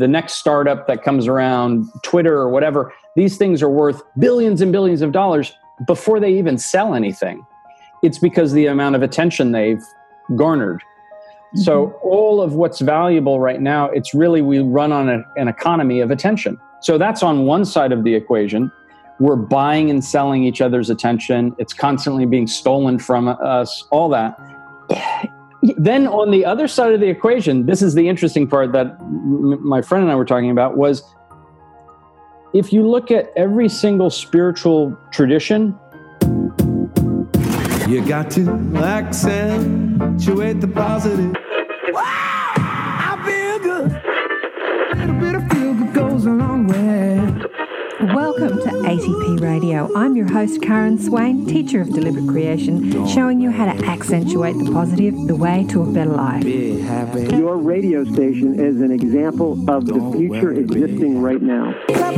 the next startup that comes around, Twitter or whatever, these things are worth billions and billions of dollars before they even sell anything. It's because the amount of attention they've garnered. Mm-hmm. So all of what's valuable right now, it's really we run on a, an economy of attention. So that's on one side of the equation. We're buying and selling each other's attention. It's constantly being stolen from us, all that. Then on the other side of the equation, this is the interesting part that m- my friend and I were talking about was if you look at every single spiritual tradition, you got to accentuate the positive. Welcome to ATP Radio. I'm your host, Karen Swain, teacher of deliberate creation, showing you how to accentuate the positive, the way to a better life. Your radio station is an example of the future existing right now. Clap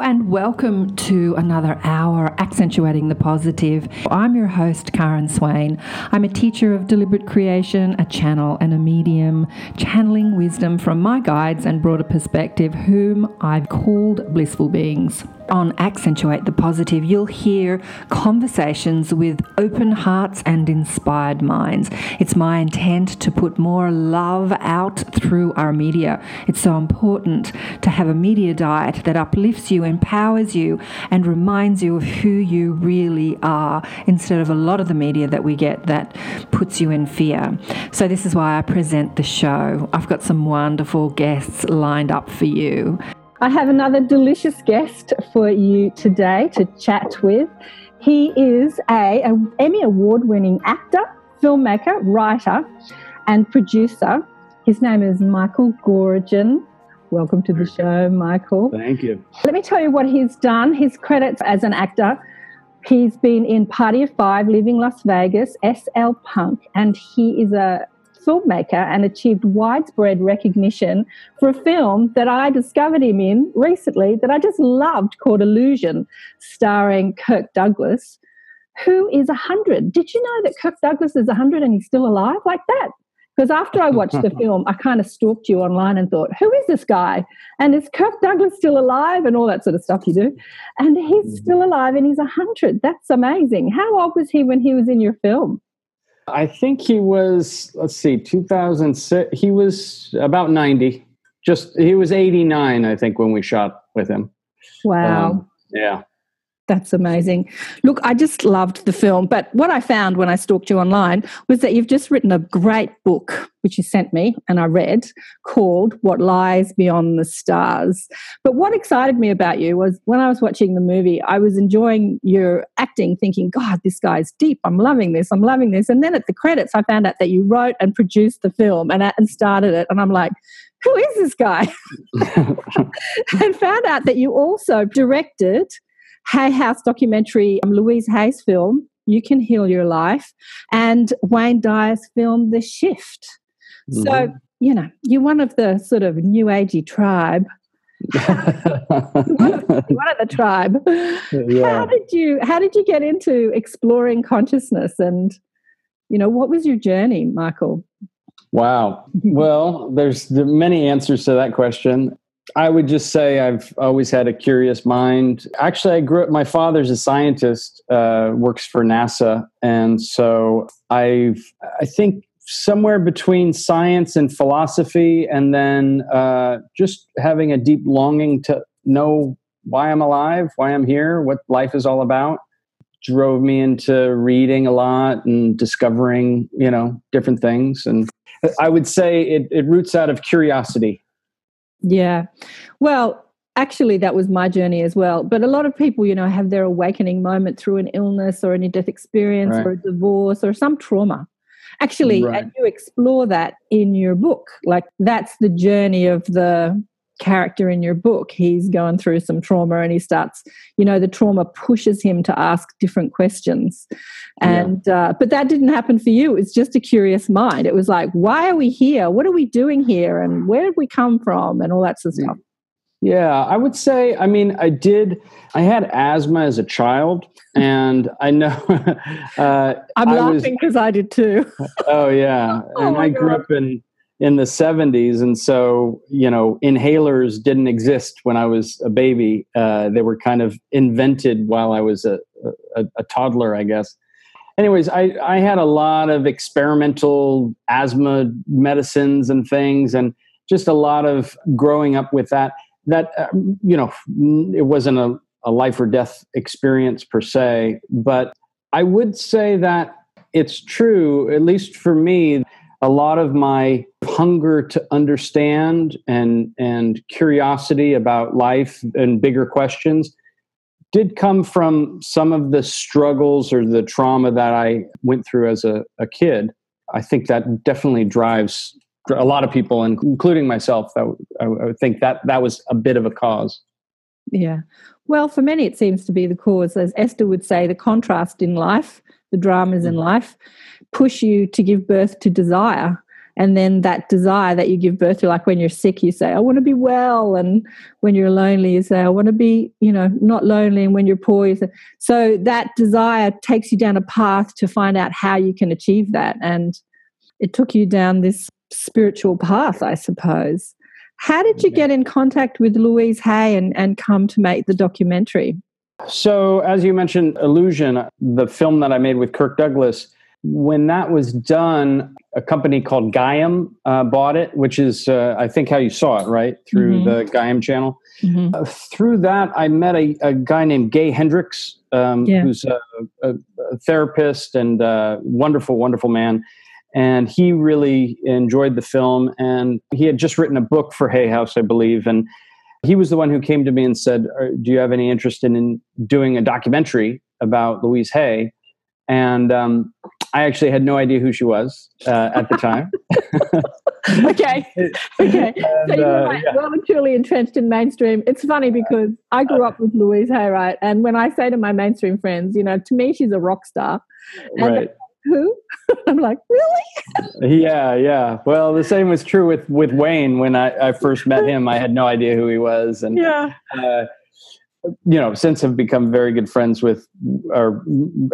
and welcome to another hour accentuating the positive. I'm your host, Karen Swain. I'm a teacher of deliberate creation, a channel, and a medium, channeling wisdom from my guides and broader perspective, whom I've called blissful beings. On Accentuate the Positive, you'll hear conversations with open hearts and inspired minds. It's my intent to put more love out through our media. It's so important to have a media diet that uplifts you, empowers you, and reminds you of who you really are instead of a lot of the media that we get that puts you in fear. So, this is why I present the show. I've got some wonderful guests lined up for you. I have another delicious guest for you today to chat with. He is a, a Emmy award winning actor, filmmaker, writer, and producer. His name is Michael Goorjian. Welcome to the show, Michael. thank you. Let me tell you what he's done. His credits as an actor. He's been in Party of Five, Leaving Las Vegas, SLC Punk, and he is a filmmaker and achieved widespread recognition for a film that I discovered him in recently that I just loved called Illusion, starring Kirk Douglas, who is 100. Did you know that Kirk Douglas is 100 and he's still alive like that? Because after I watched the film, I kind of stalked you online and thought, who is this guy? And is Kirk Douglas still alive? And all that sort of stuff you do. And he's still alive and he's 100. That's amazing. How old was he when he was in your film? I think he was, let's see, 2006. He was about 90. Just, he was 89, I think, when we shot with him. Wow. Um, yeah. That's amazing. Look, I just loved the film. But what I found when I stalked you online was that you've just written a great book, which you sent me and I read, called What Lies Beyond the Stars. But what excited me about you was when I was watching the movie, I was enjoying your acting, thinking, God, this guy's deep. I'm loving this. I'm loving this. And then at the credits, I found out that you wrote and produced the film and, uh, and started it. And I'm like, who is this guy? and found out that you also directed Hay House documentary, um, Louise Hay's film, You Can Heal Your Life, and Wayne Dyer's film, The Shift. Mm-hmm. So, you know, you're one of the sort of new agey tribe. one, of, one of the tribe. Yeah. How did you how did you get into exploring consciousness and you know what was your journey, Michael? Wow. Well, there's many answers to that question. I would just say I've always had a curious mind. Actually, I grew up, my father's a scientist, uh, works for NASA. And so I've, I think somewhere between science and philosophy, and then uh, just having a deep longing to know why I'm alive, why I'm here, what life is all about, drove me into reading a lot and discovering, you know, different things. And I would say it, it roots out of curiosity yeah. Well, actually, that was my journey as well. But a lot of people, you know, have their awakening moment through an illness or a death experience right. or a divorce or some trauma. Actually, right. and you explore that in your book. Like, that's the journey of the character in your book. He's going through some trauma and he starts, you know, the trauma pushes him to ask different questions. And, yeah. uh, but that didn't happen for you. It's just a curious mind. It was like, why are we here? What are we doing here? And where did we come from? And all that sort of stuff. Yeah, I would say, I mean, I did, I had asthma as a child, and I know. uh, I'm I laughing because I did too. Oh yeah, Oh, and I grew God. up in in the '70s, and so you know, inhalers didn't exist when I was a baby. Uh, they were kind of invented while I was a, a, a toddler, I guess. Anyways, I, I had a lot of experimental asthma medicines and things, and just a lot of growing up with that. That uh, you know, it wasn't a, a life or death experience per se, but I would say that it's true, at least for me, a lot of my hunger to understand and and curiosity about life and bigger questions did come from some of the struggles or the trauma that I went through as a, a kid. I think that definitely drives a lot of people, including myself. That I, I would think that that was a bit of a cause. Yeah. Well, for many, it seems to be the cause. As Esther would say, the contrast in life, the dramas in mm-hmm. life, push you to give birth to desire. And then that desire that you give birth to, like when you're sick, you say, I want to be well. And when you're lonely, you say, I want to be, you know, not lonely. And when you're poor, you say, so that desire takes you down a path to find out how you can achieve that. And it took you down this spiritual path, I suppose. How did you get in contact with Louise Hay and, and come to make the documentary? So, as you mentioned, Illusion, the film that I made with Kirk Douglas, when that was done, a company called Gaiam uh, bought it, which is, uh, I think, how you saw it, right? Through Mhm. the Gaiam channel. Mhm. Uh, through that, I met a, a guy named Gay Hendricks, um, Yeah. who's a, a, a therapist and a wonderful, wonderful man. And he really enjoyed the film. And he had just written a book for Hay House, I believe. And he was the one who came to me and said, Do you have any interest in, in doing a documentary about Louise Hay? And um, I actually had no idea who she was uh, at the time. okay. Okay. So you were uh, like yeah. well and truly entrenched in mainstream. It's funny because I grew up with Louise Hay, right? And when I say to my mainstream friends, you know, to me, she's a rock star. And right. Who? I'm like, really? Yeah, yeah. Well, the same was true with with Wayne when I, I first met him. I had no idea who he was, and Yeah. uh, you know, since have become very good friends with, or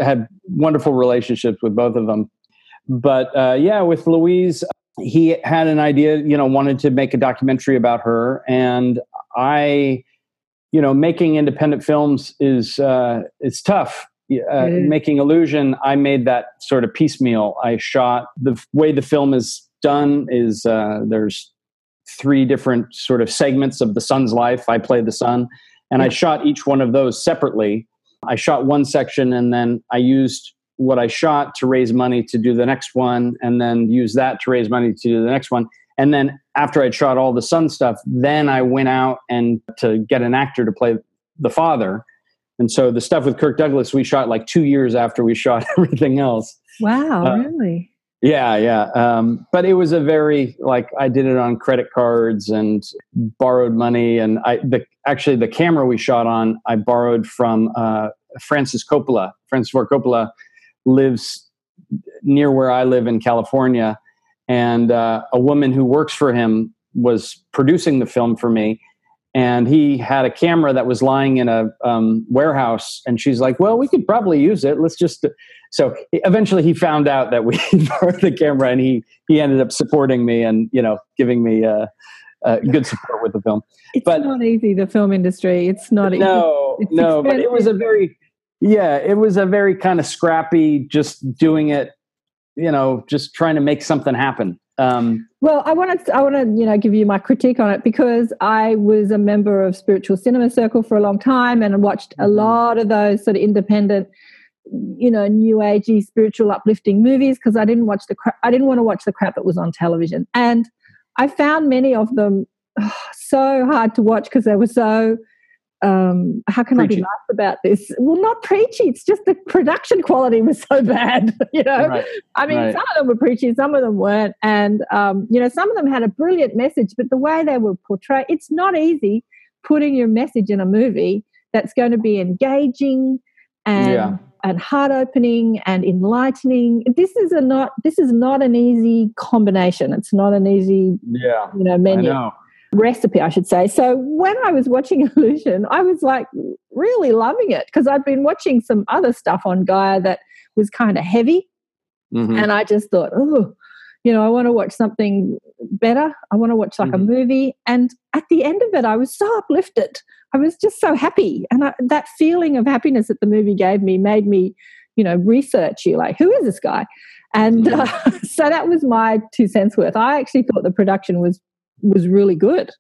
had wonderful relationships with both of them. But uh, yeah, with Louise, he had an idea. You know, wanted to make a documentary about her, and I, you know, making independent films is uh, is tough. Uh, is. making illusion, I made that sort of piecemeal. I shot the way the film is done is uh, there's three different sort of segments of the son's life. I play the sun, and I shot each one of those separately. I shot one section, and then I used what I shot to raise money to do the next one, and then use that to raise money to do the next one. And then after I'd shot all the son stuff, then I went out and to get an actor to play the father. And so the stuff with Kirk Douglas, we shot like two years after we shot everything else. Wow, Uh, really? Yeah, yeah. Um, but it was a very like I did it on credit cards and borrowed money, and I the actually the camera we shot on I borrowed from uh, Francis Coppola. Francis Ford Coppola lives near where I live in California, and uh, a woman who works for him was producing the film for me. And he had a camera that was lying in a um, warehouse, and she's like, "Well, we could probably use it. Let's just." So eventually, he found out that we borrowed the camera, and he he ended up supporting me and you know giving me uh, uh, good support with the film. It's but- not easy, the film industry. It's not easy. No, It's no, but it was a very, yeah, it was a very kind of scrappy, just doing it, you know, just trying to make something happen. Um, Well, I want to I want to you know give you my critique on it because I was a member of Spiritual Cinema Circle for a long time and watched a Mhm. lot of those sort of independent, you know, new agey spiritual uplifting movies because I didn't watch the crap. I didn't want to watch the crap that was on television, and I found many of them oh, so hard to watch because they were so. Um, how can I be Preachy. nice about this? Well, not preachy. It's just the production quality was so bad. You know, right. I mean, Right. some of them were preachy, some of them weren't. And, um, you know, some of them had a brilliant message, but the way they were portrayed, it's not easy putting your message in a movie that's going to be engaging and, Yeah. and heart opening and enlightening. This is a not, this is not an easy combination. It's not an easy, Yeah, you know, I menu. know. Recipe, I should say. So when I was watching Illusion, I was like really loving it because I'd been watching some other stuff on Gaia that was kind of heavy. Mhm. And I just thought, oh, you know, I want to watch something better. I want to watch like Mhm. a movie. And at the end of it, I was so uplifted. I was just so happy. And I, that feeling of happiness that the movie gave me made me, you know, research you like, who is this guy? And uh, so that was my two cents worth. I actually thought the production was was really good.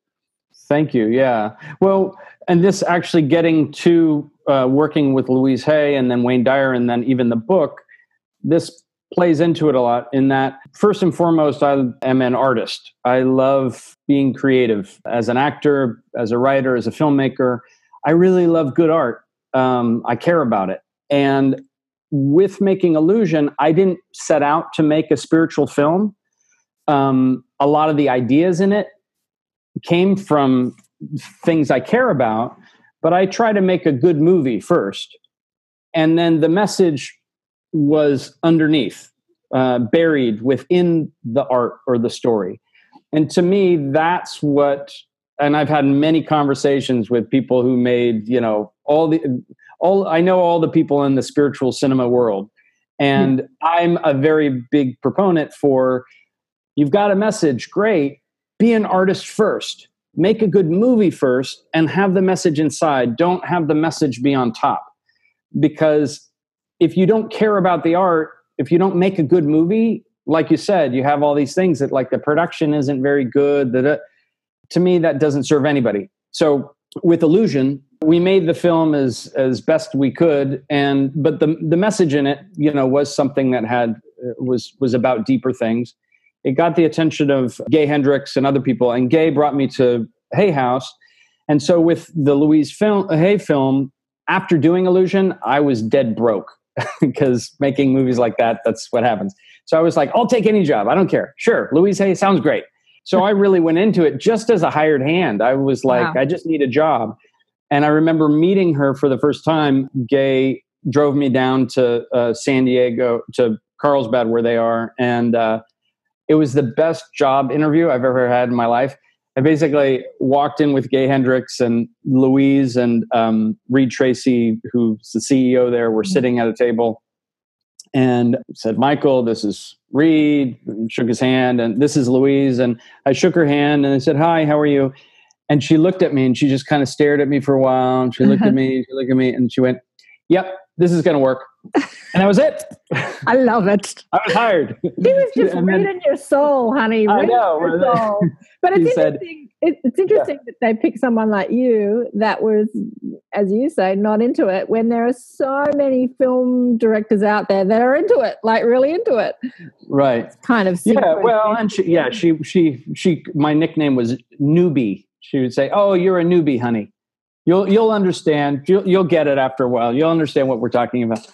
Thank you. Yeah. Well, and this actually getting to uh, working with Louise Hay and then Wayne Dyer and then even the book, this plays into it a lot in that first and foremost, I am an artist. I love being creative as an actor, as a writer, as a filmmaker. I really love good art. Um, I care about it. And with making Illusion, I didn't set out to make a spiritual film. Um, a lot of the ideas in it came from things I care about, but I try to make a good movie first. And then the message was underneath, uh, buried within the art or the story. And to me, that's what, and I've had many conversations with people who made, you know, all the, all, I know all the people in the spiritual cinema world. And I'm a very big proponent for you've got a message, great, be an artist first. Make a good movie first and have the message inside. Don't have the message be on top. Because if you don't care about the art if you don't make a good movie like you said you have all these things that like the production isn't very good that to me that doesn't serve anybody. So with illusion we made the film as as best we could and but the the message in it you know was something that had uh, was was about deeper things it got the attention of Gay Hendricks and other people, and Gay brought me to Hay House. And so with the Louise film, Hay film, after doing Illusion, I was dead broke because making movies like that, that's what happens. So I was like, I'll take any job. I don't care. Sure, Louise Hay sounds great. So I really went into it just as a hired hand. I was like, Wow. I just need a job. And I remember meeting her for the first time. Gay drove me down to uh, San Diego, to Carlsbad, where they are. And uh, it was the best job interview I've ever had in my life. I basically walked in with Gay Hendricks and Louise and um, Reid Tracy, who's the CEO there, were sitting at a table and said, Michael, this is Reid, and shook his hand, and this is Louise. And I shook her hand and I said, Hi, how are you? And she looked at me and she just kind of stared at me for a while. And she looked at me, she looked at me, and she went, Yep, this is going to work. And that was it. I love it. I was hired. He was just And then- reading your soul, honey. I know. your soul. But it's said- interesting. it, it's interesting that they pick someone like you that was, as you say, not into it. When there are so many film directors out there that are into it, like really into it. Right. It's kind of. Yeah. Well, and she, yeah, she, she, she, my nickname was newbie. She would say, "Oh, you're a newbie, honey. You'll, you'll understand. You'll, you'll get it after a while. You'll understand what we're talking about."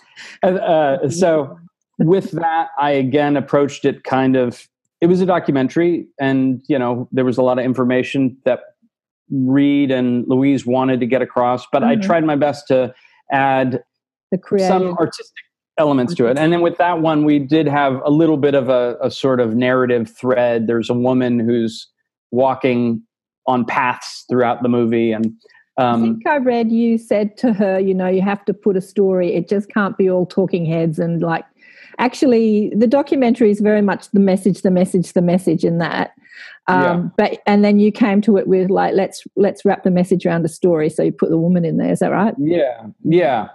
Uh, so, with that, I again approached it kind of. It was a documentary, and you know, there was a lot of information that Reid and Louise wanted to get across, but I Mhm. tried my best to add some artistic elements to it. And then with that one, we did have a little bit of a, a sort of narrative thread. There's a woman who's walking on paths throughout the movie, and I um, think I read you said to her, you know, you have to put a story. It just can't be all talking heads and like. Actually, the documentary is very much the message, the message, the message in that. Um, Yeah. But and then you came to it with like, let's let's wrap the message around a story. So you put the woman in there. Is that right? yeah, yeah.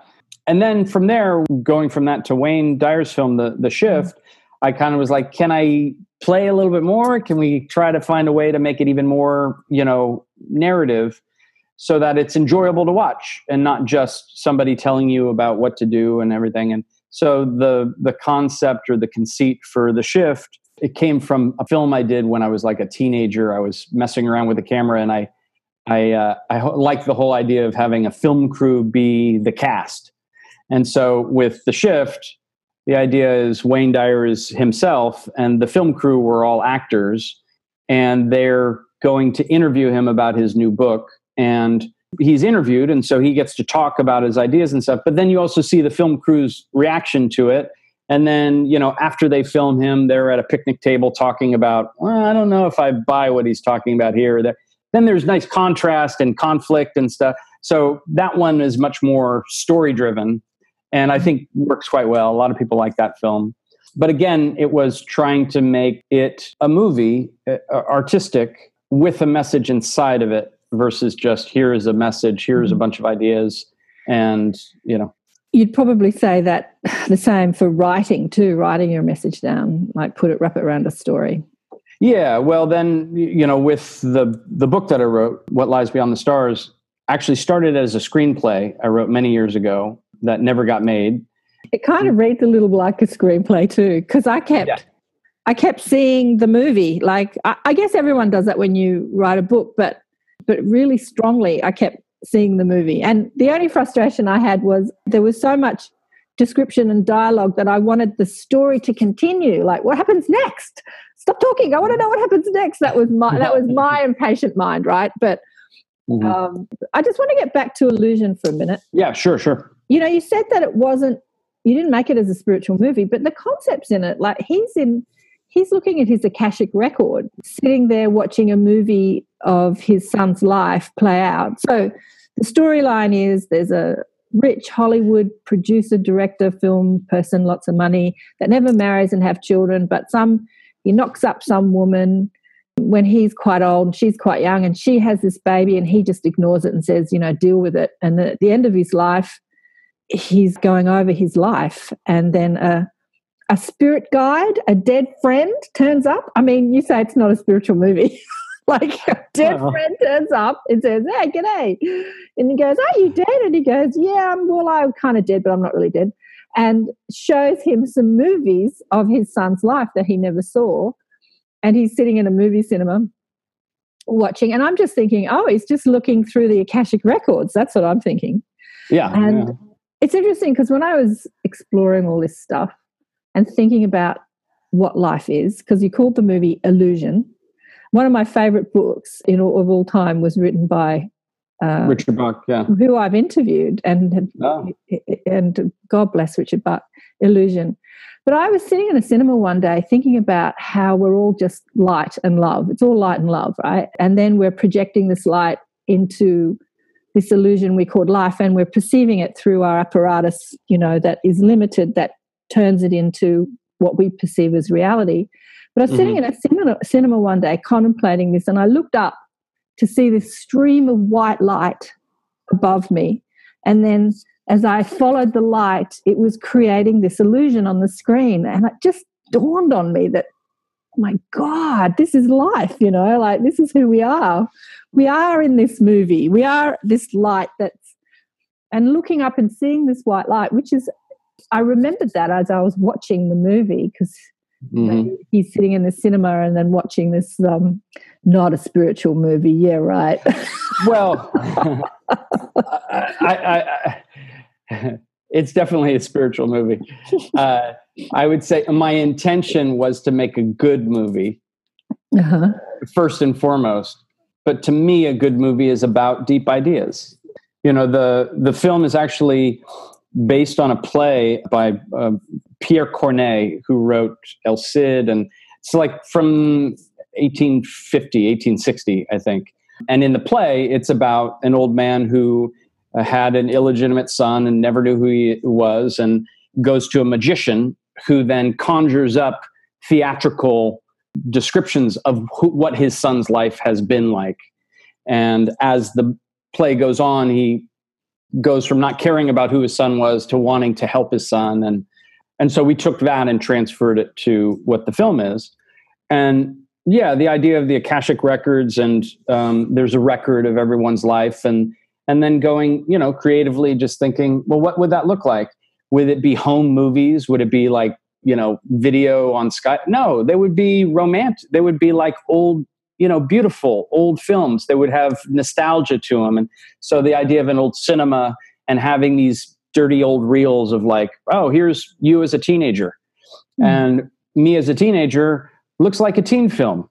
And then from there, going from that to Wayne Dyer's film, The The Shift, I kind of was like, can I play a little bit more? Can we try to find a way to make it even more, you know, narrative? So that it's enjoyable to watch and not just somebody telling you about what to do and everything. And so the the concept or the conceit for the shift it came from a film I did when I was like a teenager. I was messing around with the camera and I I uh, I ho- like the whole idea of having a film crew be the cast. And so with the shift, the idea is Wayne Dyer is himself, and the film crew were all actors, and they're going to interview him about his new book. And he's interviewed, and so he gets to talk about his ideas and stuff. But then you also see the film crew's reaction to it. And then, you know, after they film him, they're at a picnic table talking about, well, I don't know if I buy what he's talking about here. or there. then there's nice contrast and conflict and stuff. So that one is much more story driven, and I think works quite well. A lot of people like that film. But again, it was trying to make it a movie, uh, artistic, with a message inside of it versus just here is a message, here's a Mm-hmm. bunch of ideas, and you know, You'd probably say that the same for writing too, writing your message down, like put it, wrap it around a story. Yeah, well, then you know, with the the book that I wrote, "What Lies Beyond the Stars," actually started as a screenplay I wrote many years ago that never got made. It kind of reads a little like a screenplay too, because I kept, Yeah. I kept seeing the movie. Like I, I guess everyone does that when you write a book, but but really strongly, I kept seeing the movie. And the only frustration I had was there was so much description and dialogue that I wanted the story to continue. Like, what happens next? Stop talking. I want to know what happens next. That was my that was my impatient mind, right? But Mhm. um, I just want to get back to illusion for a minute yeah, sure, sure. you know, you said that it wasn't, you didn't make it as a spiritual movie, but the concepts in it, like he's in, he's looking at his Akashic record, sitting there watching a movie of his son's life play out. So the storyline is there's a rich Hollywood producer, director, film person, lots of money that never marries and have children, but some, he knocks up some woman when he's quite old and she's quite young and she has this baby and he just ignores it and says, you know, deal with it. And at the end of his life, he's going over his life and then a, a spirit guide a dead friend turns up. I mean you say it's not a spiritual movie. Like a dead friend turns up and says hey g'day. And he goes are you dead? And he goes yeah I'm, well i'm kind of dead but i'm not really dead. And shows him some movies of his son's life that he never saw. And he's sitting in a movie cinema watching. And i'm just thinking oh he's just looking through the akashic records. That's what i'm thinking. Yeah, and yeah. it's interesting because when I was exploring all this stuff and thinking about what life is, because you called the movie Illusion, one of my favorite books in all, of all time was written by uh, Richard Bach. Yeah. who I've interviewed, and Oh. and God bless Richard Bach, Illusion. But I was sitting in a cinema one day thinking about how we're all just light and love. It's all light and love, right? And then we're projecting this light into this illusion we called life, and we're perceiving it through our apparatus, you know, that is limited, that turns it into what we perceive as reality. But I was sitting mm-hmm. in a cinema, cinema one day contemplating this, and I looked up to see this stream of white light above me. And then as I followed the light, it was creating this illusion on the screen. And it just dawned on me that, my God, this is life, you know, like this is who we are. We are in this movie. We are this light that's, and looking up and seeing this white light, which is, I remembered that as I was watching the movie because Mhm. he's sitting in the cinema and then watching this um, not a spiritual movie. Yeah, right. Well, I, I, I, it's definitely a spiritual movie. Uh, I would say my intention was to make a good movie uh-huh. first and foremost. But to me, a good movie is about deep ideas. You know, the the film is actually based on a play by uh, Pierre Corneille, who wrote El Cid, and it's like from 1850, 1860, I think. And in the play, it's about an old man who uh, had an illegitimate son and never knew who he was, and goes to a magician who then conjures up theatrical descriptions of what his son's life has been like. And as the play goes on, he goes from not caring about who his son was to wanting to help his son. And, and so we took that and transferred it to what the film is. And yeah, the idea of the Akashic records and um, there's a record of everyone's life and, and then going, you know, creatively just thinking, well, what would that look like? Would it be home movies? Would it be like you know video on Skype. No, they would be romantic. They would be like old, you know, beautiful old films. They would have nostalgia to them, and so the idea of an old cinema and having these dirty old reels of like, oh, here's you as a teenager, and me as a teenager looks like a teen film.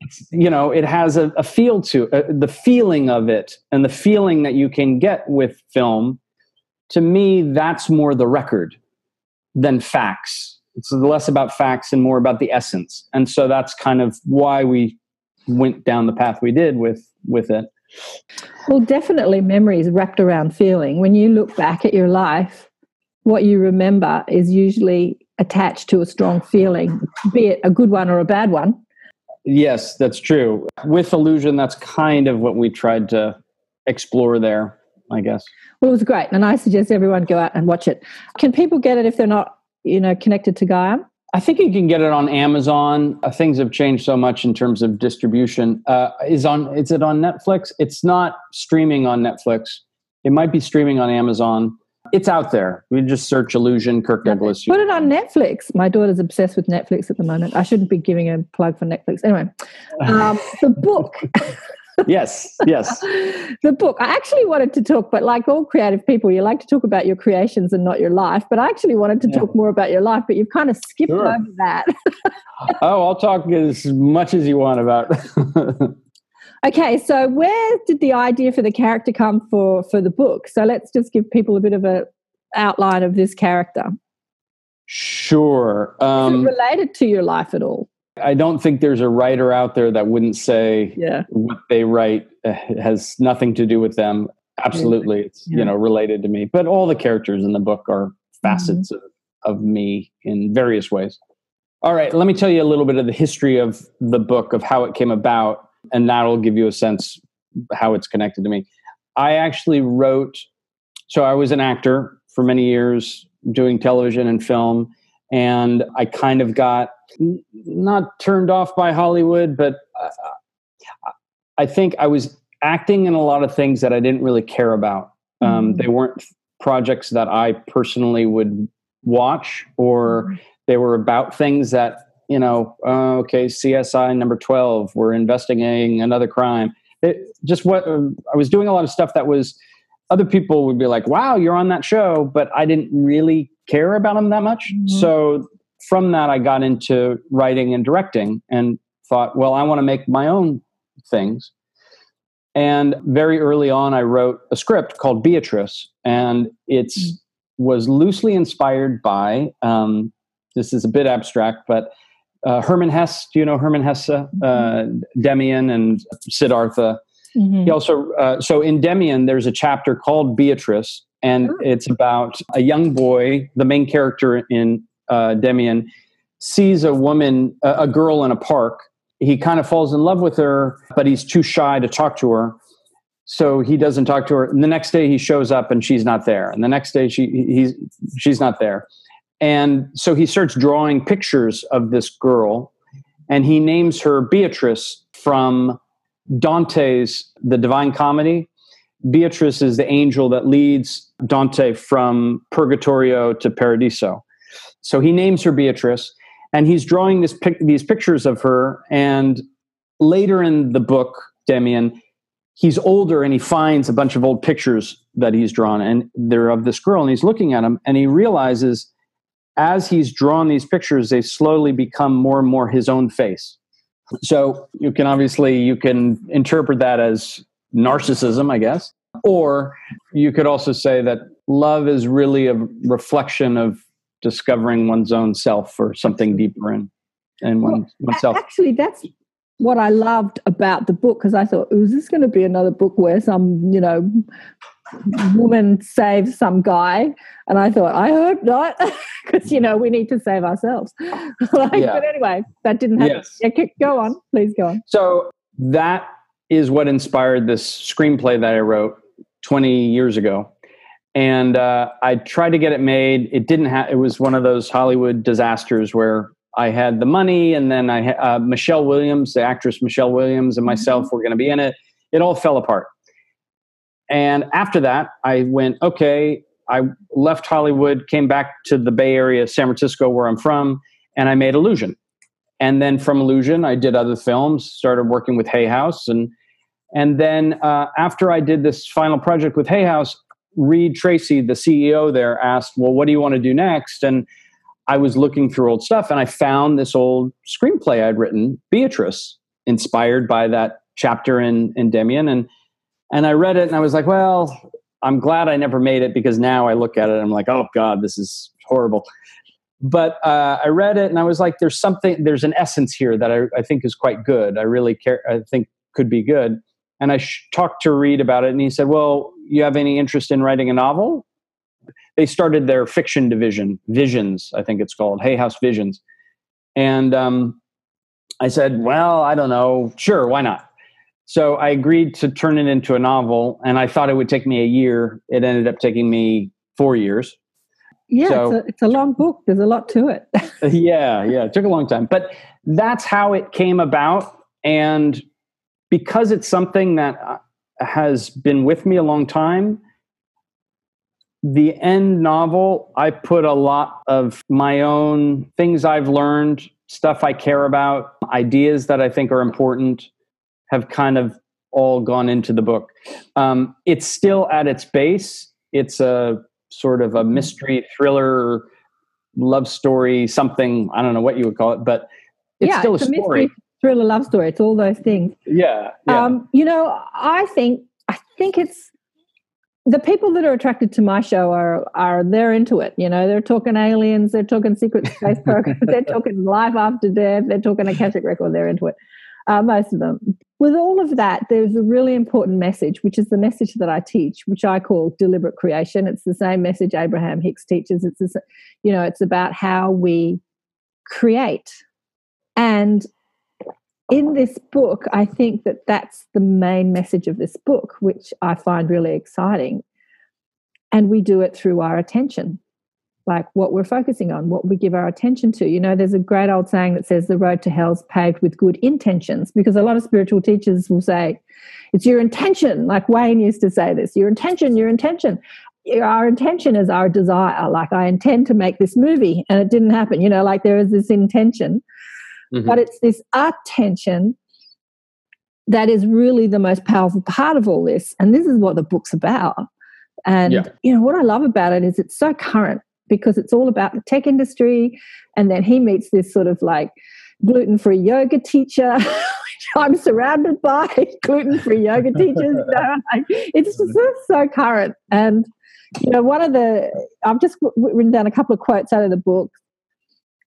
It's, you know, it has a, a feel to uh, the feeling of it, and the feeling that you can get with film. To me, that's more the record than facts. It's less about facts and more about the essence. And so that's kind of why we went down the path we did with with it. Well, definitely memories wrapped around feeling. When you look back at your life, what you remember is usually attached to a strong feeling, be it a good one or a bad one. Yes, that's true. With illusion, that's kind of what we tried to explore there, I guess. Well, it was great, and I suggest everyone go out and watch it. Can people get it if they're not, you know, connected to Gaia? I think you can get it on Amazon. Uh, things have changed so much in terms of distribution. Uh, is on is it on Netflix? It's not streaming on Netflix. It might be streaming on Amazon. It's out there. We just search Illusion Kirk Douglas. Put it on Netflix. My daughter's obsessed with Netflix at the moment. I shouldn't be giving a plug for Netflix. Anyway, um, the book. yes, yes. the book. I actually wanted to talk, but like all creative people, you like to talk about your creations and not your life. But I actually wanted to Yeah. talk more about your life, but you've kind of skipped Sure. over that. oh, I'll talk as much as you want about. okay, so where did the idea for the character come for for the book? So let's just give people a bit of a outline of this character. sure. Is Um, it related to your life at all? I don't think there's a writer out there that wouldn't say Yeah. what they write uh, has nothing to do with them. Absolutely, it's Yeah. you know related to me. But all the characters in the book are facets of, of me in various ways. All right, let me tell you a little bit of the history of the book, of how it came about, and that'll give you a sense how it's connected to me. I actually wrote. So I was an actor for many years, doing television and film, and I kind of got not turned off by Hollywood, but uh, I think I was acting in a lot of things that I didn't really care about. Um, Mhm. They weren't projects that I personally would watch, or they were about things that you know. Uh, okay, CSI number twelve, we're investigating another crime. It just what um, I was doing a lot of stuff that was other people would be like, "Wow, you're on that show," but I didn't really care about them that much. Mhm. So from that, I got into writing and directing, and thought, "Well, I want to make my own things." And very early on, I wrote a script called Beatrice, and it's was loosely inspired by. Um, this is a bit abstract, but uh, Hermann Hesse. Do you know Hermann Hesse? Uh, Demian and Siddhartha. Mhm. He also uh, so in Demian, there's a chapter called Beatrice, and Oh. it's about a young boy. The main character in uh, Demian sees a woman, a, a girl in a park. He kind of falls in love with her, but he's too shy to talk to her. So he doesn't talk to her. And the next day he shows up and she's not there. And the next day she he's she's not there. And so he starts drawing pictures of this girl, and he names her Beatrice from Dante's The Divine Comedy. Beatrice is the angel that leads Dante from Purgatorio to Paradiso. So he names her Beatrice, and he's drawing this pic- these pictures of her. And later in the book, Demian, he's older and he finds a bunch of old pictures that he's drawn, and they're of this girl, and he's looking at them, and he realizes as he's drawn these pictures, they slowly become more and more his own face. So you can obviously you can interpret that as narcissism, I guess, or you could also say that love is really a reflection of discovering one's own self or something deeper in in one, A- oneself. Actually, that's what I loved about the book because I thought, "Oh, is this going to be another book where some, you know, woman saves some guy? And I thought, I hope not, because you know we need to save ourselves. like, Yeah. But anyway, that didn't happen. Yes. Yeah, go on, please go on. So that is what inspired this screenplay that I wrote 20 years ago. And uh, I tried to get it made. It didn't have, it was one of those Hollywood disasters where I had the money and then I had uh, Michelle Williams, the actress Michelle Williams, and myself were going to be in it. It all fell apart. And after that, I went, okay, I left Hollywood, came back to the Bay Area, San Francisco, where I'm from, and I made Illusion and then from illusion i did other films started working with hay house and and then uh, after i did this final project with hay house reid tracy the ceo there asked well what do you want to do next and i was looking through old stuff and i found this old screenplay i'd written beatrice inspired by that chapter in demian and and i read it and i was like well i'm glad i never made it because now i look at it and i'm like oh god this is horrible but uh, I read it and I was like, there's something, there's an essence here that I, I think is quite good. I really care, I think could be good. And I sh- talked to Reid about it and he said, well, you have any interest in writing a novel? They started their fiction division, Visions, I think it's called, Hay House Visions. And um, I said, well, I don't know. Sure, why not? So I agreed to turn it into a novel, and I thought it would take me a year. It ended up taking me four years. Yeah, So- it's, a, it's a long book. There's a lot to it. yeah, yeah, it took a long time, but that's how it came about. And because it's something that uh, has been with me a long time, the end novel, I put a lot of my own things I've learned, stuff I care about, ideas that I think are important, have kind of all gone into the book. Um, it's still at its base, it's a sort of a mystery thriller love story, something I don't know what you would call it, but it's yeah, still it's a a story. Thriller love story. It's all those things. Yeah, yeah. Um, you know, I think I think it's the people that are attracted to my show are are they're into it. You know, they're talking aliens, they're talking secret space programs, they're talking life after death, they're talking a Akashic record. They're into it. Uh, most of them. With all of that, there's a really important message, which is the message that I teach, which I call deliberate creation. It's the same message Abraham Hicks teaches. It's the, s- you know, it's about how we create, and in this book, I think that that's the main message of this book, which I find really exciting. And we do it through our attention, like what we're focusing on, what we give our attention to. You know, there's a great old saying that says the road to hell's paved with good intentions, because a lot of spiritual teachers will say, it's your intention, like Wayne used to say this your intention, your intention. Our intention is our desire. Like, I intend to make this movie and it didn't happen. You know, like there is this intention Mhm. but it's this attention that is really the most powerful part of all this and this is what the book's about and Yeah. you know what i love about it is it's so current because it's all about the tech industry and then he meets this sort of like gluten-free yoga teacher i'm surrounded by gluten-free yoga teachers you know, like, it's just so, so current and you know one of the i've just written down a couple of quotes out of the book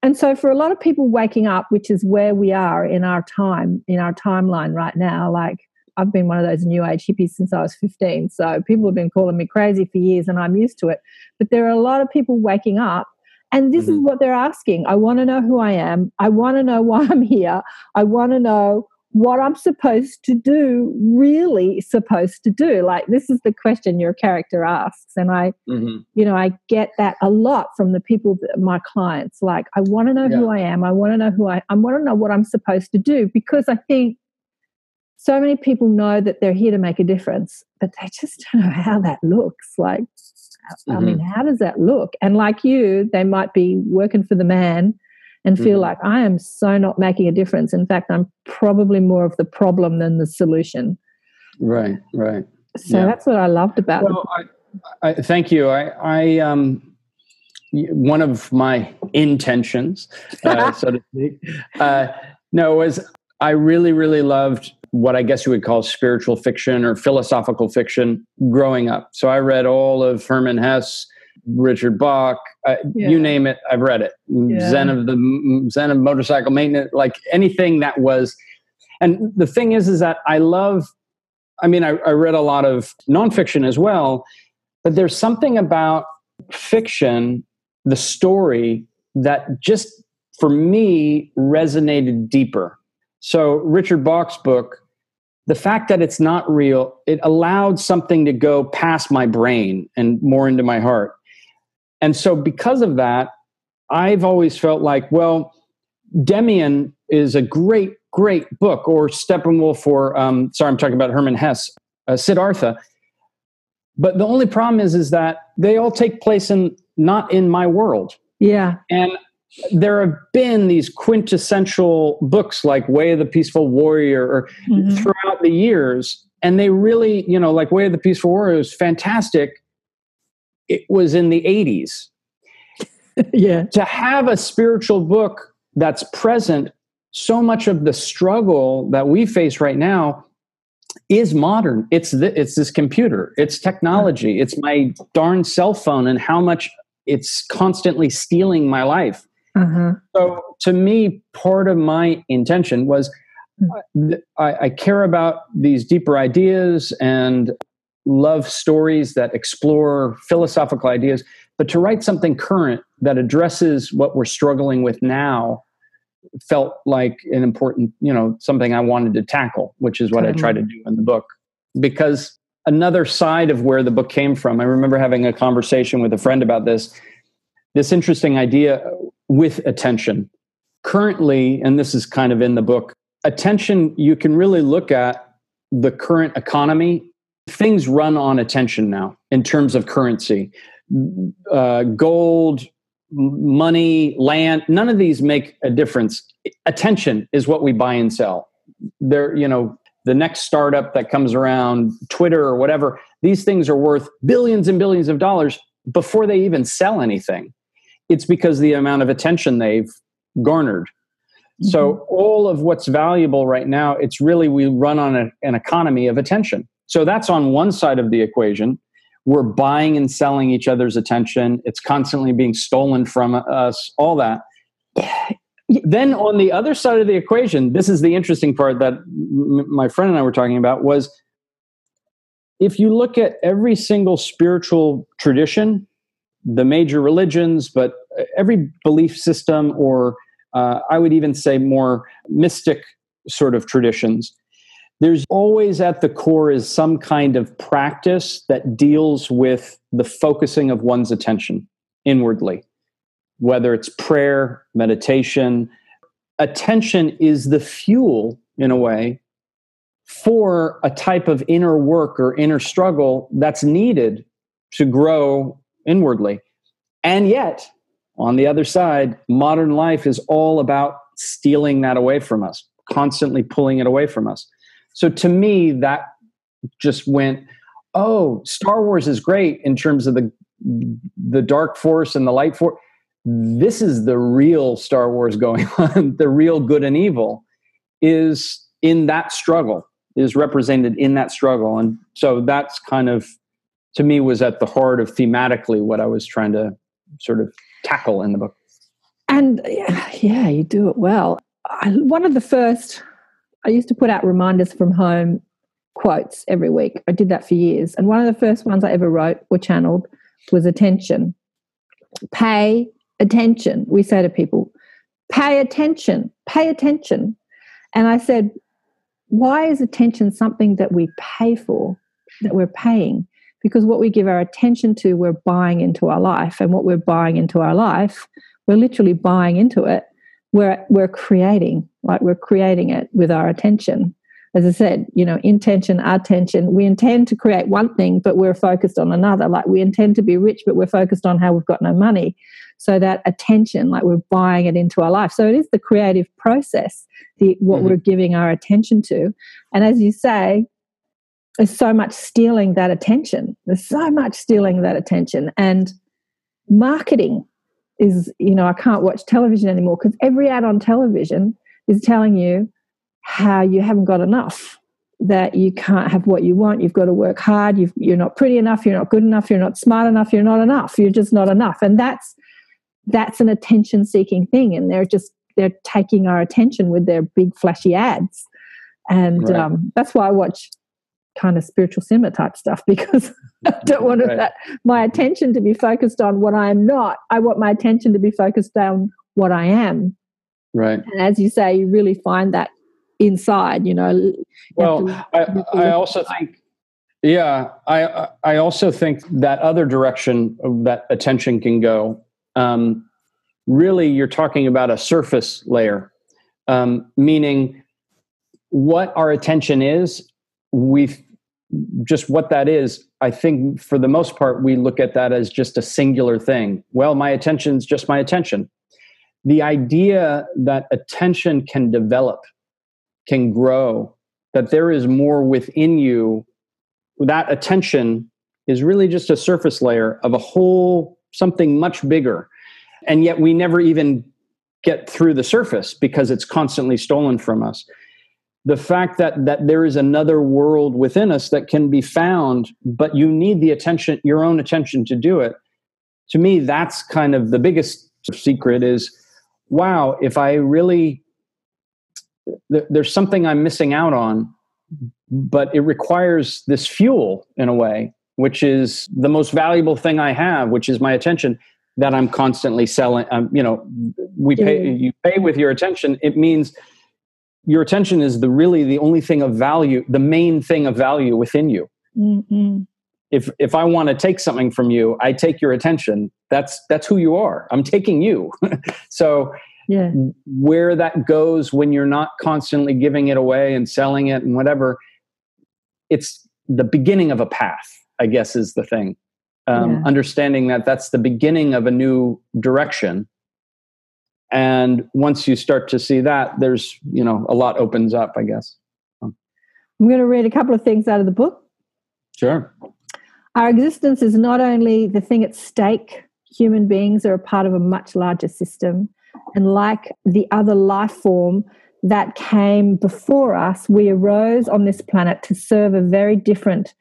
and so, for a lot of people waking up, which is where we are in our time, in our timeline right now, like I've been one of those new age hippies since I was 15. So, people have been calling me crazy for years and I'm used to it. But there are a lot of people waking up, and this is Mhm. what they're asking I want to know who I am. I want to know why I'm here. I want to know what I'm supposed to do, really supposed to do. Like, this is the question your character asks. And I, Mhm. you know i get that a lot from the people that my clients like i want to know who i am i want to know who i i want to know what i'm supposed to do because i think so many people know that they're here to make a difference but they just don't know how that looks like i mean how does that look and like you they might be working for the man and feel Mhm. like i am so not making a difference in fact i'm probably more of the problem than the solution Right, right. so Yeah. that's what i loved about Well, I, I, thank you. I, I, um, one of my intentions, uh, so to speak, uh, no, was I really, really loved what I guess you would call spiritual fiction or philosophical fiction growing up. So I read all of Hermann Hesse, Richard Bach, uh, Yeah. you name it, I've read it. Yeah. Zen of the Zen of motorcycle maintenance, like anything that was. And the thing is, is that I love I mean, I, I read a lot of nonfiction as well, but there's something about fiction, the story, that just for me resonated deeper. So, Richard Bach's book, the fact that it's not real, it allowed something to go past my brain and more into my heart. And so, because of that, I've always felt like, well, Demian is a great, great book, or Steppenwolf, or um, sorry, I'm talking about Hermann Hesse, uh, Siddhartha. But the only problem is, is that they all take place in not in my world, yeah and there have been these quintessential books like Way of the Peaceful Warrior, or Mhm. throughout the years, and they really, you know, like Way of the Peaceful Warrior is fantastic. It was in the 80s yeah to have a spiritual book that's present so much of the struggle that we face right now is modern it's th- it's this computer it's technology it's my darn cell phone and how much it's constantly stealing my life. Uh-huh. So to me, part of my intention was Hmm. I, I care about these deeper ideas and love stories that explore philosophical ideas, but to write something current that addresses what we're struggling with now felt like an important, you know, something I wanted to tackle, which is what I try to do in the book. Because another side of where the book came from, I remember having a conversation with a friend about this, this interesting idea with attention. Currently, and this is kind of in the book, attention, you can really look at the current economy. Things run on attention now in terms of currency. Uh, gold, money, land, none of these make a difference. Attention is what we buy and sell. There, you know, the next startup that comes around, Twitter or whatever, these things are worth billions and billions of dollars before they even sell anything. It's because the amount of attention they've garnered. So Mm-hmm. all of what's valuable right now, it's really we run on a, an economy of attention. So that's on one side of the equation. We're buying and selling each other's attention. It's constantly being stolen from us, all that. Then on the other side of the equation, this is the interesting part that my friend and I were talking about was if you look at every single spiritual tradition, the major religions, but every belief system or uh, I would even say more mystic sort of traditions. There's always at the core is some kind of practice that deals with the focusing of one's attention inwardly, whether it's prayer, meditation. Attention is the fuel, in a way, for a type of inner work or inner struggle that's needed to grow inwardly. And yet, on the other side, modern life is all about stealing that away from us, constantly pulling it away from us. So to me, that just went, oh, Star Wars is great in terms of the the dark force and the light force. This is the real Star Wars going on. the real good and evil is in that struggle, is represented in that struggle. And so that's kind of to me was at the heart of thematically what I was trying to sort of tackle in the book. And yeah, you do it well. I, one of the first, I used to put out reminders from home quotes every week. I did that for years. And one of the first ones I ever wrote or channeled was attention. Pay attention. We say to people, pay attention, pay attention. And I said, why is attention something that we pay for, that we're paying? Because what we give our attention to, we're buying into our life. And what we're buying into our life, we're literally buying into it. We're, we're creating, like we're creating it with our attention. As I said, you know, intention, attention. We intend to create one thing, but we're focused on another. Like we intend to be rich, but we're focused on how we've got no money. So that attention, like we're buying it into our life. So it is the creative process, the what Mhm. we're giving our attention to. And as you say, there's so much stealing that attention. There's so much stealing that attention. And marketing is, you know, I can't watch television anymore because every ad on television is telling you how you haven't got enough, that you can't have what you want. You've got to work hard. You've, you're not pretty enough. You're not good enough. You're not smart enough. You're not enough. You're just not enough. And that's that's an attention seeking thing. And they're just they're taking our attention with their big flashy ads. And Right. um, that's why I watch kind of spiritual cinema type stuff because I don't want Right. that, my attention to be focused on what I am not. I want my attention to be focused on what I am. Right. And as you say, you really find that inside, you know. you Well, to- I, I also think, yeah, I I also think that other direction of that attention can go. Um, really, you're talking about a surface layer, um, meaning what our attention is. We've just what that is. I think for the most part, we look at that as just a singular thing. Well, my attention's just my attention. The idea that attention can develop can grow, that there is more within you, that attention is really just a surface layer of a whole something much bigger. And yet we never even get through the surface because it's constantly stolen from us. The fact that that there is another world within us that can be found, but you need the attention, your own attention to do it. to me, that's kind of the biggest secret is wow, if I really, th- there's something I'm missing out on, but it requires this fuel in a way, which is the most valuable thing I have, which is my attention that I'm constantly selling. Um, you know, we pay, Mm. you pay with your attention. It means your attention is the really the only thing of value, the main thing of value within you Mm-mm. if if I want to take something from you, I take your attention. That's that's who you are. I'm taking you. so Yeah. where that goes when you're not constantly giving it away and selling it and whatever, it's the beginning of a path. I guess is the thing. Um, Yeah. Understanding that that's the beginning of a new direction. And once you start to see that, there's you know a lot opens up. I guess. I'm going to read a couple of things out of the book. Sure. Our existence is not only the thing at stake, human beings are a part of a much larger system. And like the other life form that came before us, we arose on this planet to serve a very different,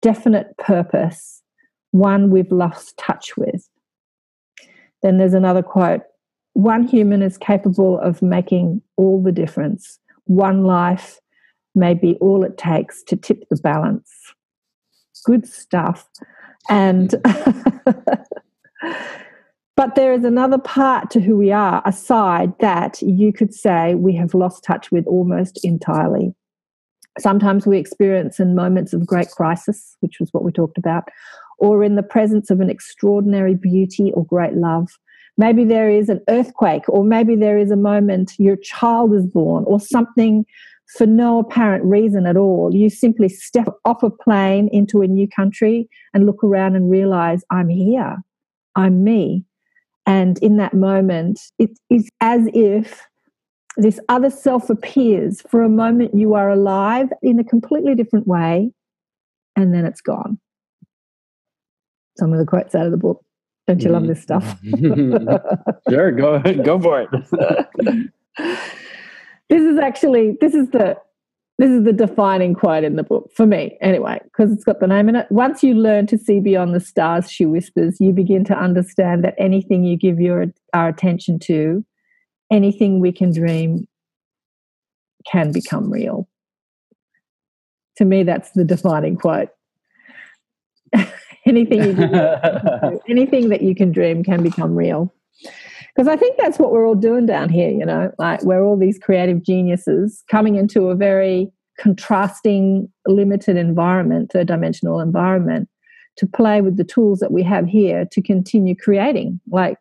definite purpose, one we've lost touch with. Then there's another quote One human is capable of making all the difference. One life may be all it takes to tip the balance good stuff. And but there is another part to who we are, aside that you could say we have lost touch with almost entirely. Sometimes we experience in moments of great crisis, which was what we talked about, or in the presence of an extraordinary beauty or great love. Maybe there is an earthquake, or maybe there is a moment your child is born, or something for no apparent reason at all. You simply step off a plane into a new country and look around and realize, I'm here, I'm me. And in that moment, it is as if this other self appears. For a moment, you are alive in a completely different way, and then it's gone. Some of the quotes out of the book. Don't you love this mm-hmm. stuff? sure, go go for it. this is actually this is the this is the defining quote in the book for me anyway because it's got the name in it once you learn to see beyond the stars she whispers you begin to understand that anything you give your our attention to anything we can dream can become real to me that's the defining quote anything you your anything that you can dream can become real. Because I think that's what we're all doing down here, you know, like we're all these creative geniuses coming into a very contrasting, limited environment, third dimensional environment, to play with the tools that we have here to continue creating. Like,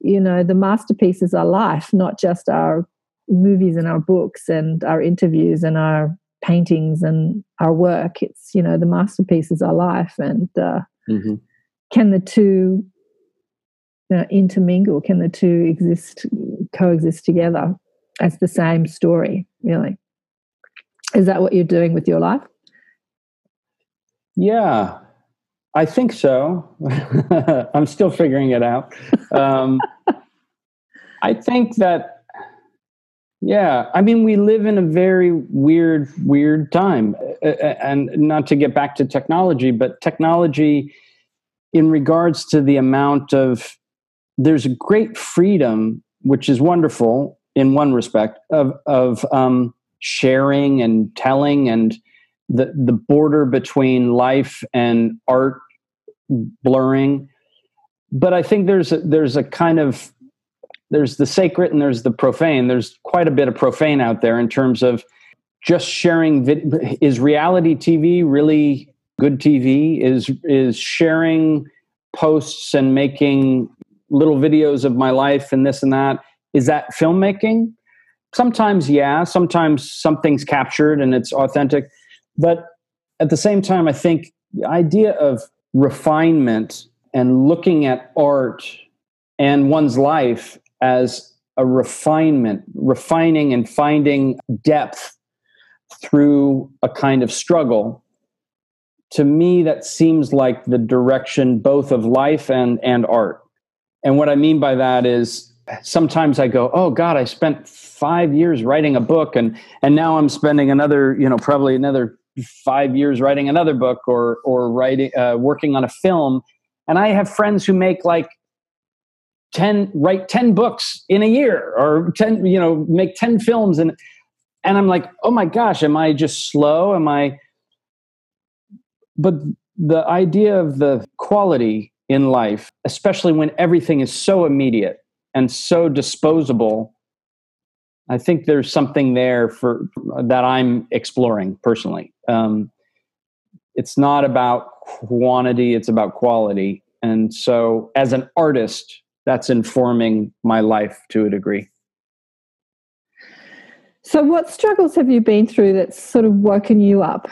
you know, the masterpieces our life, not just our movies and our books and our interviews and our paintings and our work. It's, you know, the masterpiece is our life. And uh, Mhm. can the two uh, intermingle? Can the two exist, coexist together as the same story? Really, is that what you're doing with your life? Yeah, I think so. I'm still figuring it out. Um, I think that, yeah, I mean, we live in a very weird, weird time. And not to get back to technology, but technology, in regards to the amount of, there's a great freedom, which is wonderful in one respect, of, of um, sharing and telling and the the border between life and art blurring but i think there's a, there's a kind of there's the sacred and there's the profane. There's quite a bit of profane out there in terms of just sharing vid- is reality tv really good tv is is sharing posts and making little videos of my life and this and that is that filmmaking? Sometimes yeah. Sometimes something's captured and it's authentic. But at the same time, I think the idea of refinement and looking at art and one's life as a refinement, refining and finding depth through a kind of struggle, to me, that seems like the direction both of life and, and art. And what I mean by that is sometimes I go, oh God, I spent five years writing a book and and now I'm spending another, you know, probably another five years writing another book or or writing uh, working on a film and I have friends who make like 10 write 10 books in a year or 10 you know make 10 films and and I'm like, "Oh my gosh, am I just slow? Am I but the idea of the quality in life, especially when everything is so immediate and so disposable, I think there's something there for that I'm exploring personally. Um, it's not about quantity; it's about quality. And so, as an artist, that's informing my life to a degree. So, what struggles have you been through that's sort of woken you up?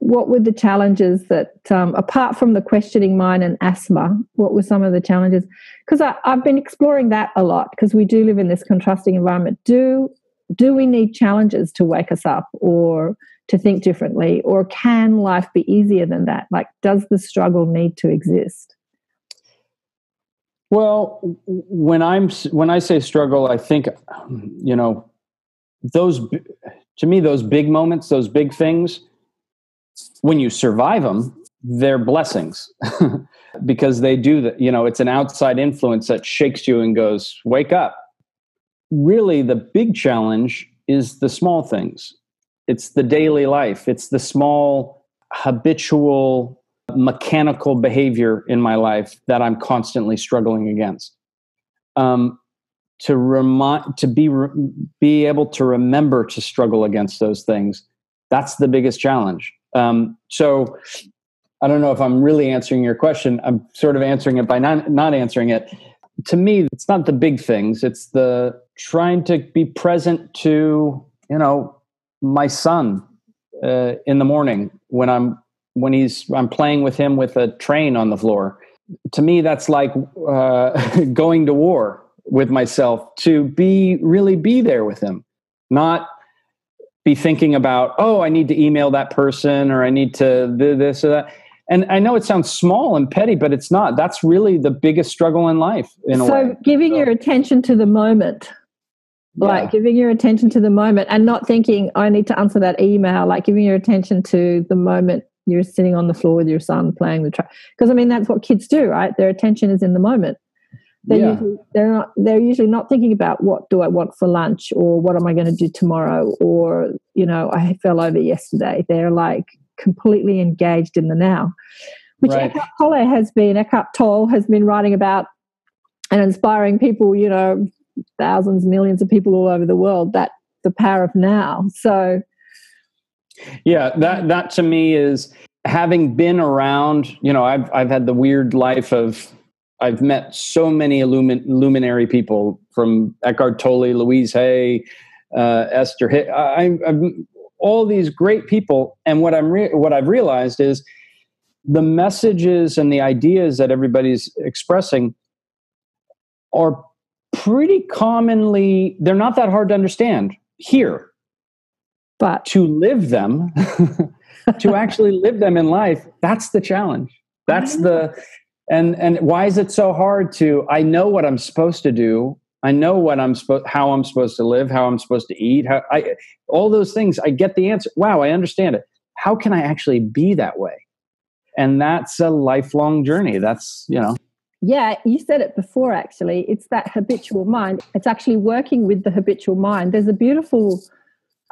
what were the challenges that, um, apart from the questioning mind and asthma, what were some of the challenges? Because I've been exploring that a lot because we do live in this contrasting environment. Do do we need challenges to wake us up or to think differently, or can life be easier than that? Like, does the struggle need to exist? Well, when I'm when I say struggle, I think you know those to me those big moments, those big things when you survive them, they're blessings because they do that. You know, it's an outside influence that shakes you and goes, wake up. Really, the big challenge is the small things. It's the daily life. It's the small habitual mechanical behavior in my life that I'm constantly struggling against. Um, to remind, to be be able to remember to struggle against those things. That's the biggest challenge. Um, so I don't know if I'm really answering your question. I'm sort of answering it by not, not answering it. To me, it's not the big things. It's the trying to be present to, you know, my son uh, in the morning when I'm when he's I'm playing with him with a train on the floor. To me, that's like uh, going to war with myself to be really be there with him, not be thinking about, oh, I need to email that person or I need to do this or that. And I know it sounds small and petty, but it's not. That's really the biggest struggle in life, in so giving so, your attention to the moment, yeah. like giving your attention to the moment and not thinking, I need to answer that email, like giving your attention to the moment you're sitting on the floor with your son playing the track. Because I mean, that's what kids do, right? Their attention is in the moment. They're, yeah. usually, they're not they're usually not thinking about what do I want for lunch or what am I going to do tomorrow or you know I fell over yesterday. They're like completely engaged in the now, which right. Eckhart Tolle has been Eckhart Tolle has been writing about and inspiring people. You know, thousands, millions of people all over the world. That the power of now. So, yeah, that that to me is having been around. You know, I've I've had the weird life of I've met so many illumin- luminary people from Eckhart Tolle, Louise Hay, uh, Esther. I, all these great people, and what I'm re- what I've realized is the messages and the ideas that everybody's expressing are pretty commonly they're not that hard to understand here but to live them to actually live them in life that's the challenge. That's the and and why is it so hard to i know what i'm supposed to do. I know what i'm supposed how i'm supposed to live how i'm supposed to eat how i all those things i get the answer. Wow i understand it. How can i actually be that way? And that's a lifelong journey. That's you know. Yeah you said it before actually. It's that habitual mind. It's actually working with the habitual mind. There's a beautiful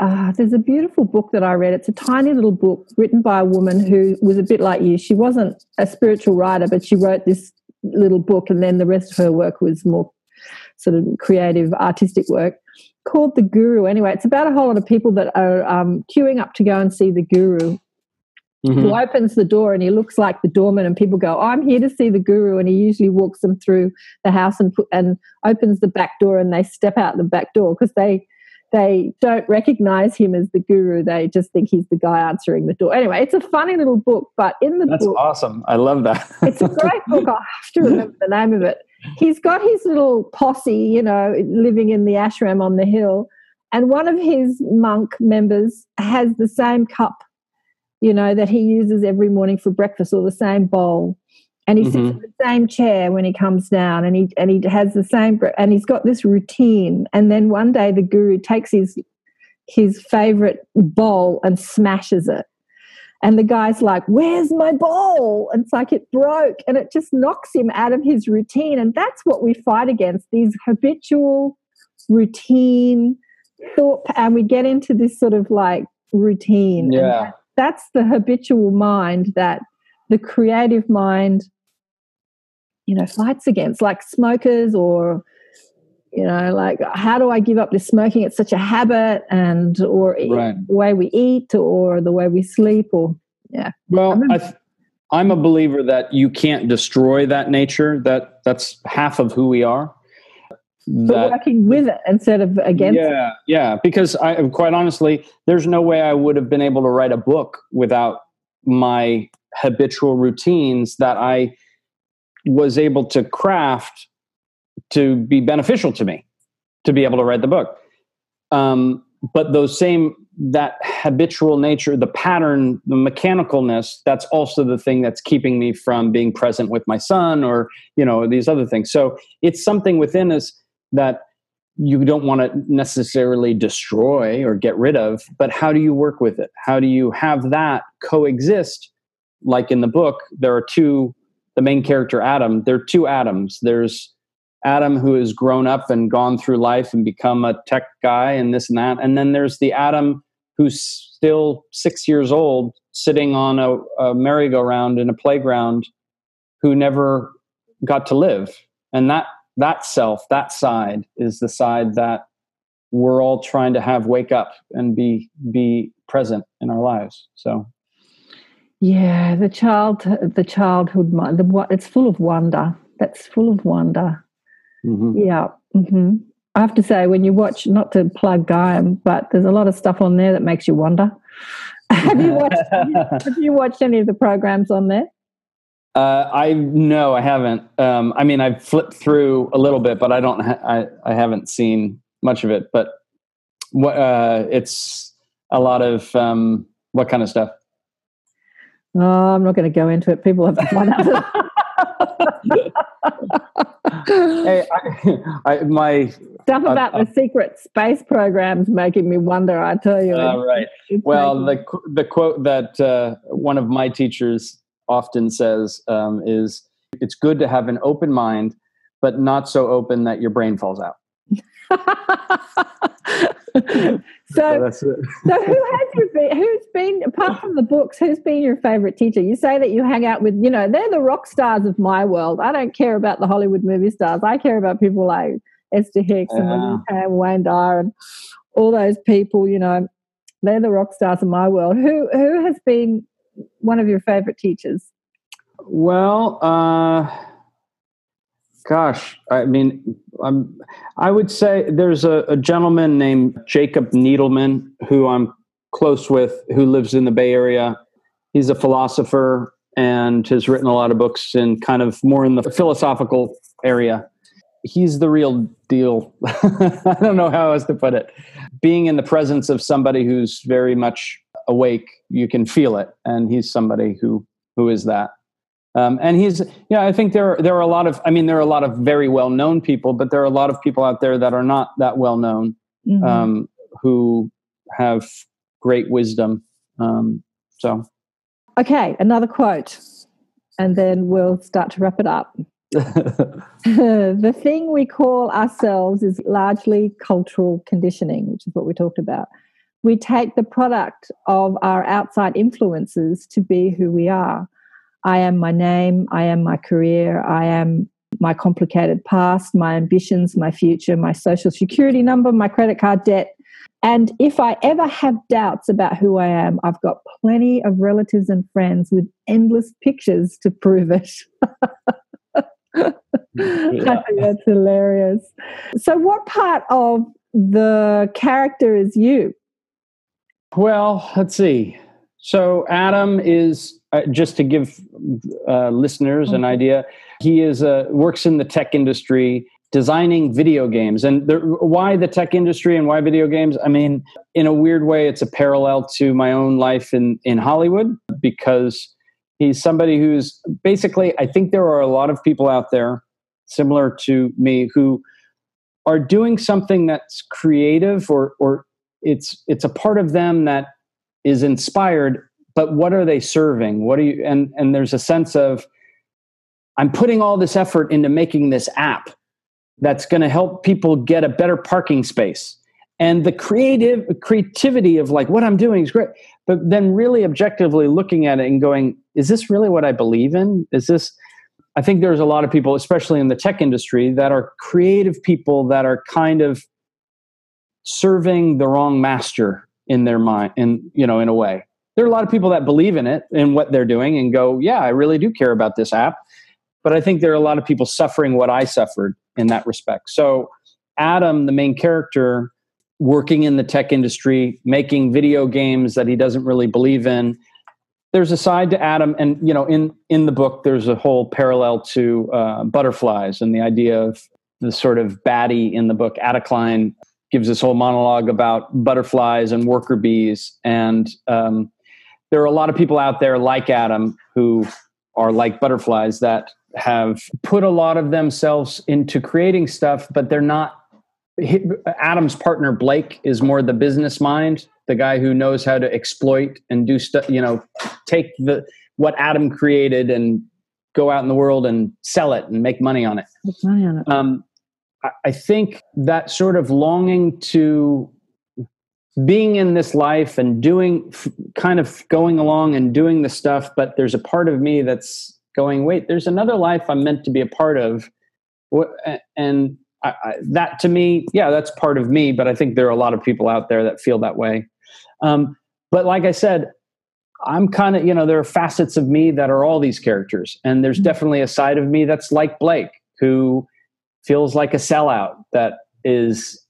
uh, there's a beautiful book that I read. It's a tiny little book written by a woman who was a bit like you. She wasn't a spiritual writer, but she wrote this little book, and then the rest of her work was more sort of creative, artistic work called The Guru. Anyway, it's about a whole lot of people that are um, queuing up to go and see the Guru. Mm-hmm. Who opens the door and he looks like the doorman, and people go, oh, "I'm here to see the guru," and he usually walks them through the house and put, and opens the back door, and they step out the back door because they they don't recognize him as the guru. They just think he's the guy answering the door. Anyway, it's a funny little book, but in the That's book, awesome. I love that. it's a great book. I have to remember the name of it. He's got his little posse, you know, living in the ashram on the hill. And one of his monk members has the same cup, you know, that he uses every morning for breakfast or the same bowl and he mm-hmm. sits in the same chair when he comes down and he and he has the same and he's got this routine and then one day the guru takes his his favorite bowl and smashes it And the guy's like, Where's my bowl And it's like it broke. And it just knocks him out of his routine. And that's what we fight against these habitual routine thought. And we get into this sort of like routine. Yeah. That, that's the habitual mind that the creative mind, you know, fights against, like smokers or you know like how do i give up this smoking it's such a habit and or Right. the way we eat or the way we sleep or yeah Well, I th- I'm a believer that you can't destroy that nature. That that's half of who we are. but That working with it instead of against it. yeah, yeah. Because I quite honestly, there's no way I would have been able to write a book without my habitual routines that I was able to craft to be beneficial to me to be able to write the book. Um, but those same that habitual nature, the pattern, the mechanicalness, that's also the thing that's keeping me from being present with my son or you know these other things. So it's something within us that you don't want to necessarily destroy or get rid of, but how do you work with it? How do you have that coexist? Like in the book, there are two, the main character, Adam, there are two Adams. There's Adam who has grown up and gone through life and become a tech guy and this and that. And then there's the Adam who's still six years old, sitting on a, a merry-go-round in a playground, who never got to live. And that that self, that side, is the side that we're all trying to have wake up and be be present in our lives. So yeah the child the childhood mind the, it's full of wonder that's full of wonder mhm. yeah hmm i have to say when you watch not to plug Gaiam, but there's a lot of stuff on there that makes you wonder have you watched have you watched any of the programs on there Uh, I no, I haven't. Um, I mean, I've flipped through a little bit, but I don't. Ha- I I haven't seen much of it. But what uh, it's a lot of um, what kind of stuff? Oh i'm not going to go into it people have to find out hey, I, I, my stuff Uh, about uh, the secret space programs making me wonder i tell you uh, right. Well, making- the the quote that uh, one of my teachers often says um, is, "It's good to have an open mind, but not so open that your brain falls out." so it. So who has you been, who's been apart from the books? Who's been your favorite teacher? You say that you hang out with, you know, they're the rock stars of my world. I don't care about the Hollywood movie stars. I care about people like Esther Hicks and Yeah. Ham, Wayne Dyer, and all those people. You know, they're the rock stars of my world. Who who has been one of your favorite teachers? Well, uh, gosh, I mean, I'm, I would say there's a, a gentleman named Jacob Needleman who I'm close with, who lives in the Bay Area. He's a philosopher and has written a lot of books in kind of more in the philosophical area. He's the real deal. I don't know how else to put it. Being in the presence of somebody who's very much awake, you can feel it, and he's somebody who who is that. Um, and he's, yeah, I think there there are a lot of, I mean, there are a lot of very well known people, but there are a lot of people out there that are not that well known Mhm. um, who have great wisdom. Um, so, okay, another quote, and then we'll start to wrap it up. the thing we call ourselves is largely cultural conditioning, which is what we talked about. We take the product of our outside influences to be who we are. I am my name, I am my career, I am my complicated past, my ambitions, my future, my social security number, my credit card debt. And if I ever have doubts about who I am, I've got plenty of relatives and friends with endless pictures to prove it. Mm-hmm. I think that's hilarious. So, what part of the character is you? well, let's see. So, Adam is uh, just to give uh, listeners an Mhm. idea. He is uh, works in the tech industry, designing video games. And the, why the tech industry and why video games? I mean, in a weird way, it's a parallel to my own life in in Hollywood because he's somebody who's basically. I think there are a lot of people out there similar to me who are doing something that's creative or or it's it's a part of them that is inspired but what are they serving? What do you and and there's a sense of i'm putting all this effort into making this app that's going to help people get a better parking space. And the creative creativity of like what i'm doing is great but then really objectively looking at it and going is this really what i believe in? Is this i think there's a lot of people especially in the tech industry that are creative people that are kind of serving the wrong master in their mind and you know in a way there are a lot of people that believe in it and what they're doing and go yeah i really do care about this app. But i think there are a lot of people suffering what i suffered in that respect. So adam the main character working in the tech industry making video games that he doesn't really believe in. There's a side to adam and you know in in the book there's a whole parallel to uh, butterflies and the idea of the sort of baddie in the book. Ada Klein gives this whole monologue about butterflies and worker bees and um, there are a lot of people out there like adam who are like butterflies that have put a lot of themselves into creating stuff but they're not adam's partner blake is more the business mind the guy who knows how to exploit and do stuff you know take the what adam created and go out in the world and sell it and make money on it Make money on it. um, I- I think that sort of longing to being in this life and doing kind of going along and doing the stuff, but there's a part of me that's going, wait, there's another life I'm meant to be a part of. And I, I, that to me, yeah, that's part of me, but I think there are a lot of people out there that feel that way. Um, but like I said, I'm kind of, you know, there are facets of me that are all these characters. And there's definitely a side of me that's like Blake, who feels like a sellout that is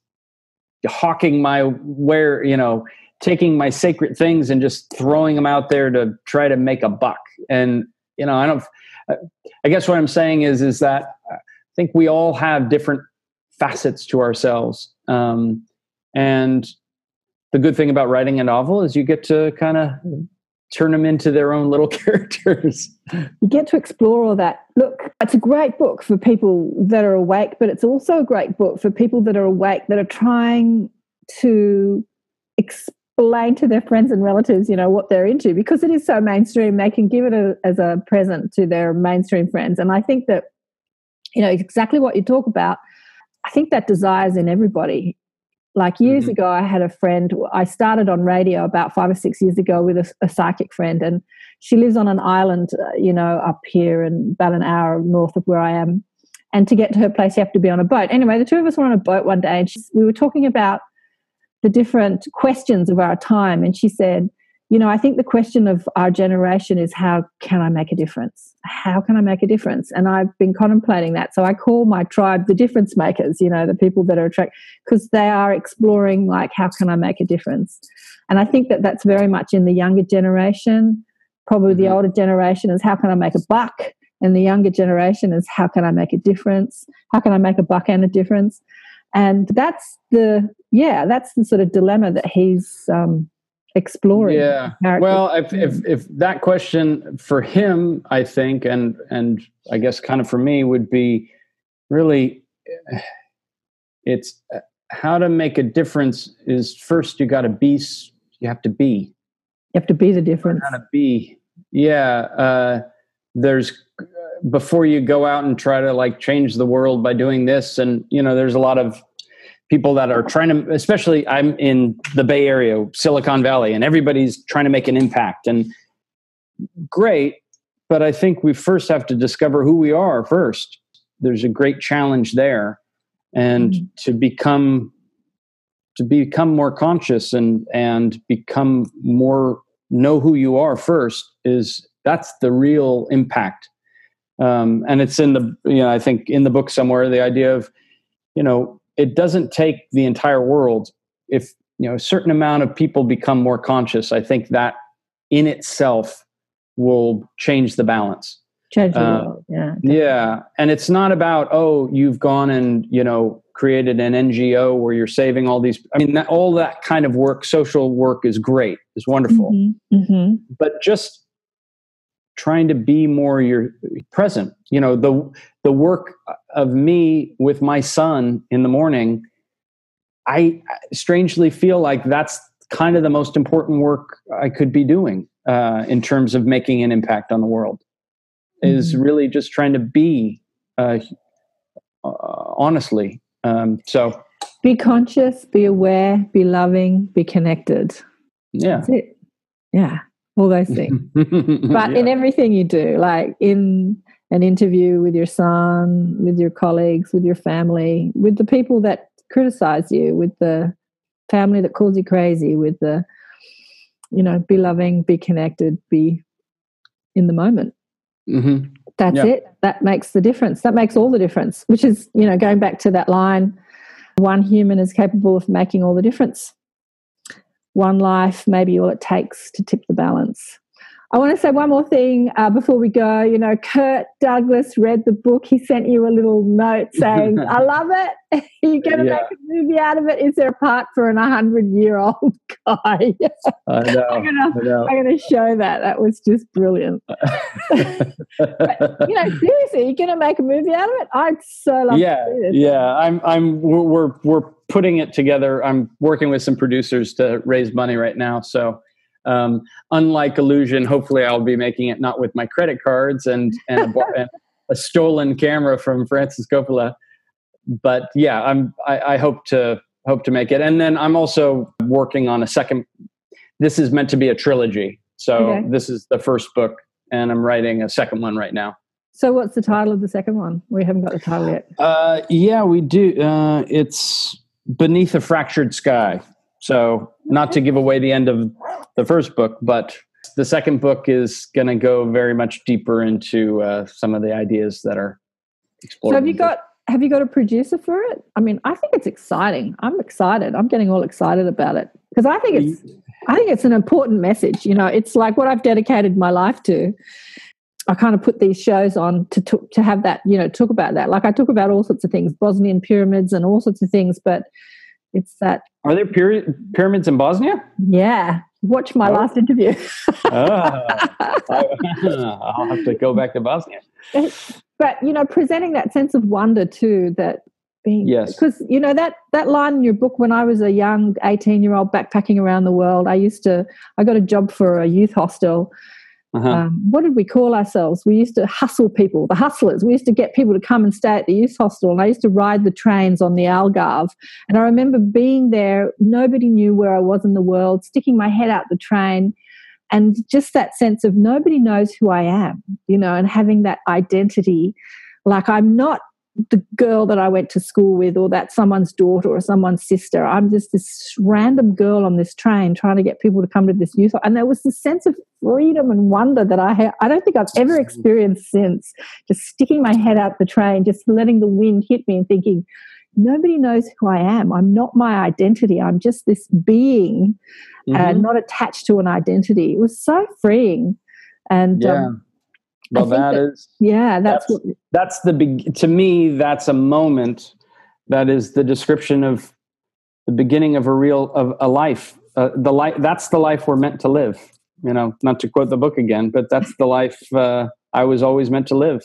hawking my where you know taking my sacred things and just throwing them out there to try to make a buck. And you know i don't i guess what i'm saying is is that i think we all have different facets to ourselves. Um, and the good thing about writing a novel is you get to kind of turn them into their own little characters you get to explore all that. Look, it's a great book for people that are awake, but it's also a great book for people that are awake that are trying to explain to their friends and relatives, you know, what they're into because it is so mainstream. They can give it a, as a present to their mainstream friends. And I think that, you know, exactly what you talk about, I think that desires in everybody. Like years Mhm. ago, I had a friend, I started on radio about five or six years ago with a, a psychic friend, and she lives on an island, uh, you know, up here and about an hour north of where I am. And to get to her place, you have to be on a boat. Anyway, the two of us were on a boat one day, and she, we were talking about the different questions of our time. And she said, You know, I think the question of our generation is how can I make a difference? How can I make a difference? And I've been contemplating that. So I call my tribe the difference makers, you know, the people that are attracted, because they are exploring, like, how can I make a difference? And I think that that's very much in the younger generation. Probably the Mhm. older generation is how can I make a buck? And the younger generation is how can I make a difference? How can I make a buck and a difference? And that's the, yeah, that's the sort of dilemma that he's um, exploring. Yeah. Well, if, if if that question for him, I think, and and I guess kind of for me would be really, it's how to make a difference. Is first you got to be. You have to be. you have to be the difference. How to be. Yeah. Uh, there's before you go out and try to like change the world by doing this, and you know, there's a lot of people that are trying to especially i'm in the bay area silicon valley and everybody's trying to make an impact. And great but i think we first have to discover who we are first. There's a great challenge there. And Mhm. to become to become more conscious and and become more know who you are first is that's the real impact. Um, and it's in the you know i think in the book somewhere the idea of you know it doesn't take the entire world if you know a certain amount of people become more conscious i think that in itself will change the balance Change the uh, world. Yeah. yeah and it's not about oh you've gone and you know created an ngo where you're saving all these i mean that, all that kind of work social work is great is wonderful Mhm, mhm. but just trying to be more your present you know the the work of me with my son in the morning i strangely feel like that's kind of the most important work i could be doing uh, in terms of making an impact on the world. Is Mhm. really just trying to be uh, uh, honestly. Um, so Be conscious, be aware, be loving, be connected. yeah, That's it. Yeah, all those things. But in everything you do, like in an interview with your son, with your colleagues, with your family, with the people that criticize you, with the family that calls you crazy, with the, you know, be loving, be connected, be in the moment. hmm That's Yeah. it. That makes the difference. That makes all the difference, which is, you know, going back to that line one human is capable of making all the difference. One life maybe all it takes to tip the balance. I want to say one more thing uh, before we go. You know, Kirk Douglas read the book. He sent you a little note saying, I love it. You're going to Yeah. make a movie out of it. Is there a part for an 100 year old guy? I know. I'm gonna- I know. I'm going to show that. That was just brilliant. you know, seriously, you're going to make a movie out of it? I'd so love yeah, to see this. yeah. I'm, I'm, we're, we're, we're putting it together. I'm working with some producers to raise money right now. So, um, unlike Illusion, hopefully I'll be making it not with my credit cards and and a, and a stolen camera from Francis Coppola. But yeah, I'm, I, I hope to hope to make it. And then I'm also working on a second. This is meant to be a trilogy. So Okay. this is the first book, and I'm writing a second one right now. So, what's the title of the second one? We haven't got the title yet. Uh, yeah, we do. Uh, it's Beneath a Fractured Sky. So, not to give away the end of the first book, but the second book is going to go very much deeper into uh, some of the ideas that are explored. So, have you got have you got a producer for it? I mean, I think it's exciting. I'm excited. I'm getting all excited about it because I think it's I think it's an important message. You know, it's like what I've dedicated my life to. I kind of put these shows on to to, to have that, you know, talk about that. Like I talk about all sorts of things, Bosnian pyramids and all sorts of things, but it's that Are there pyra- pyramids in Bosnia? yeah. Watch my Oh. last interview. I, ah. I'll have to go back to Bosnia. but you know presenting that sense of wonder too that being Yes. because you know that that line in your book when i was a young 18 year old backpacking around the world i used to i got a job for a youth hostel Uh-huh. um, what did we call ourselves we used to hustle people the hustlers we used to get people to come and stay at the youth hostel and i used to ride the trains on the algarve and i remember being there nobody knew where i was in the world sticking my head out the train and just that sense of nobody knows who I am, you know, and having that identity. Like I'm not the girl that I went to school with, or that someone's daughter or someone's sister. I'm just this random girl on this train trying to get people to come to this youth. And there was this sense of freedom and wonder that I ha- I don't think I've ever experienced since. Just sticking my head out the train, just letting the wind hit me, and thinking, nobody knows who I am. I'm not my identity. I'm just this being and not attached to an identity. It was so freeing. And yeah. um, well, that that- is yeah, that's, That's- what, that's the big to me that's a moment that is the description of the beginning of a real of a life uh, the life that's the life we're meant to live you know not to quote the book again but that's the life uh, i was always meant to live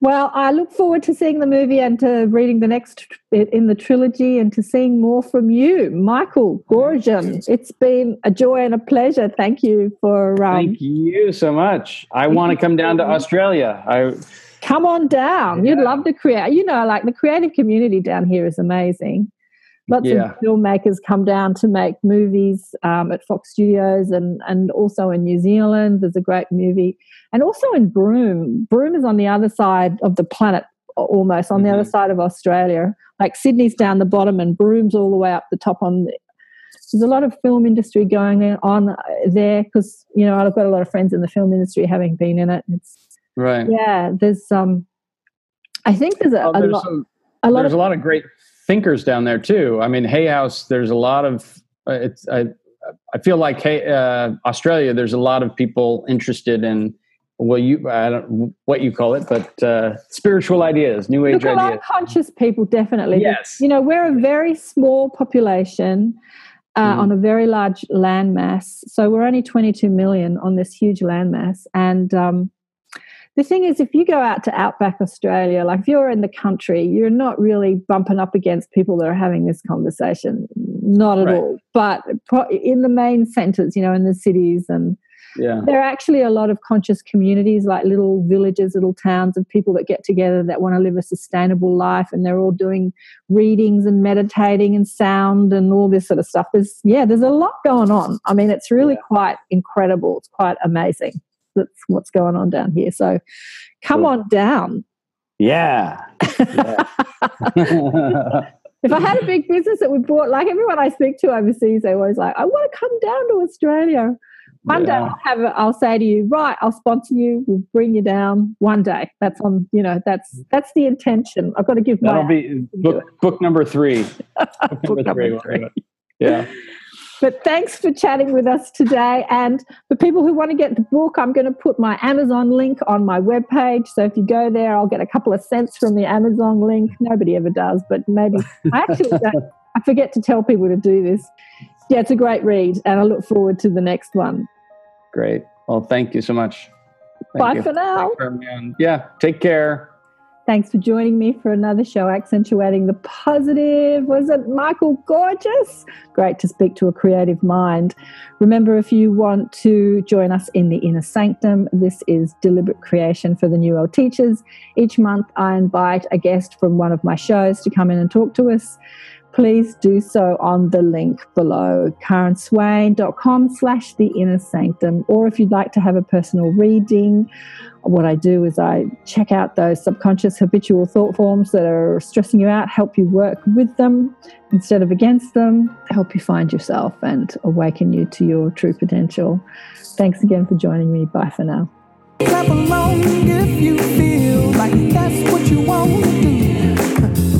well, I look forward to seeing the movie and to reading the next bit in the trilogy and to seeing more from you, Michael Goorjian. It's been a joy and a pleasure. Thank you for um, thank you so much i want to come down to australia i come on down. You'd love to create. You know, like the creative community down here is amazing. Lots Yeah. of filmmakers come down to make movies um, at Fox Studios and and also in New Zealand. There's a great movie, and also in Broome. Broome is on the other side of the planet, almost on the other side of Australia. Like Sydney's down the bottom, and Broome's all the way up the top. On the, there's a lot of film industry going on there because you know I've got a lot of friends in the film industry, having been in it. It's right yeah there's um i think there's a, Oh, a lot some- a lot there's of a lot of great thinkers down there too. I mean hay house there's a lot of uh, it's i i feel like hey uh, australia there's a lot of people interested in well you i don't what you call it but uh, spiritual ideas new age look, a lot ideas. of conscious people definitely. Yes. you know we're a very small population uh, Mhm. on a very large landmass. So we're only 22 million on this huge landmass. And um the thing is, if you go out to outback Australia, like if you're in the country, you're not really bumping up against people that are having this conversation. Not at Right. all. But in the main centers, you know, in the cities and Yeah. there are actually a lot of conscious communities like little villages little towns of people that get together that want to live a sustainable life and they're all doing readings and meditating and sound and all this sort of stuff there's yeah there's a lot going on i mean it's really quite incredible it's quite amazing that's what's going on down here so come Cool. on down Yeah. Yeah. if I had a big business that we bought, like everyone I speak to overseas, they're always like, I want to come down to Australia. One day I'll have a, I'll say to you, right, I'll sponsor you, we'll bring you down one day. That's on, you know, that's that's the intention. I've got to give That'll my be book, book number three. Book Book number three. number three. Yeah. But thanks for chatting with us today. And for people who want to get the book, I'm going to put my Amazon link on my webpage. So if you go there, I'll get a couple of cents from the Amazon link. Nobody ever does, but maybe I actually don't. I forget to tell people to do this. Yeah, it's a great read, and I look forward to the next one. Great. Well, thank you so much. Thank Bye you. for now. For having me on. Yeah. Take care. Thanks for joining me for another show, Accentuating the Positive. Was it Michael Goorjian? Great to speak to a creative mind. Remember, if you want to join us in the Inner Sanctum, this is deliberate creation for the New World teachers. Each month, I invite a guest from one of my shows to come in and talk to us. Please do so on the link below, karenswain.com slash the inner sanctum. Or if you'd like to have a personal reading, what I do is I check out those subconscious habitual thought forms that are stressing you out, help you work with them instead of against them, help you find yourself and awaken you to your true potential. Thanks again for joining me. Bye for now. Clap along if you feel like that's what you want to do.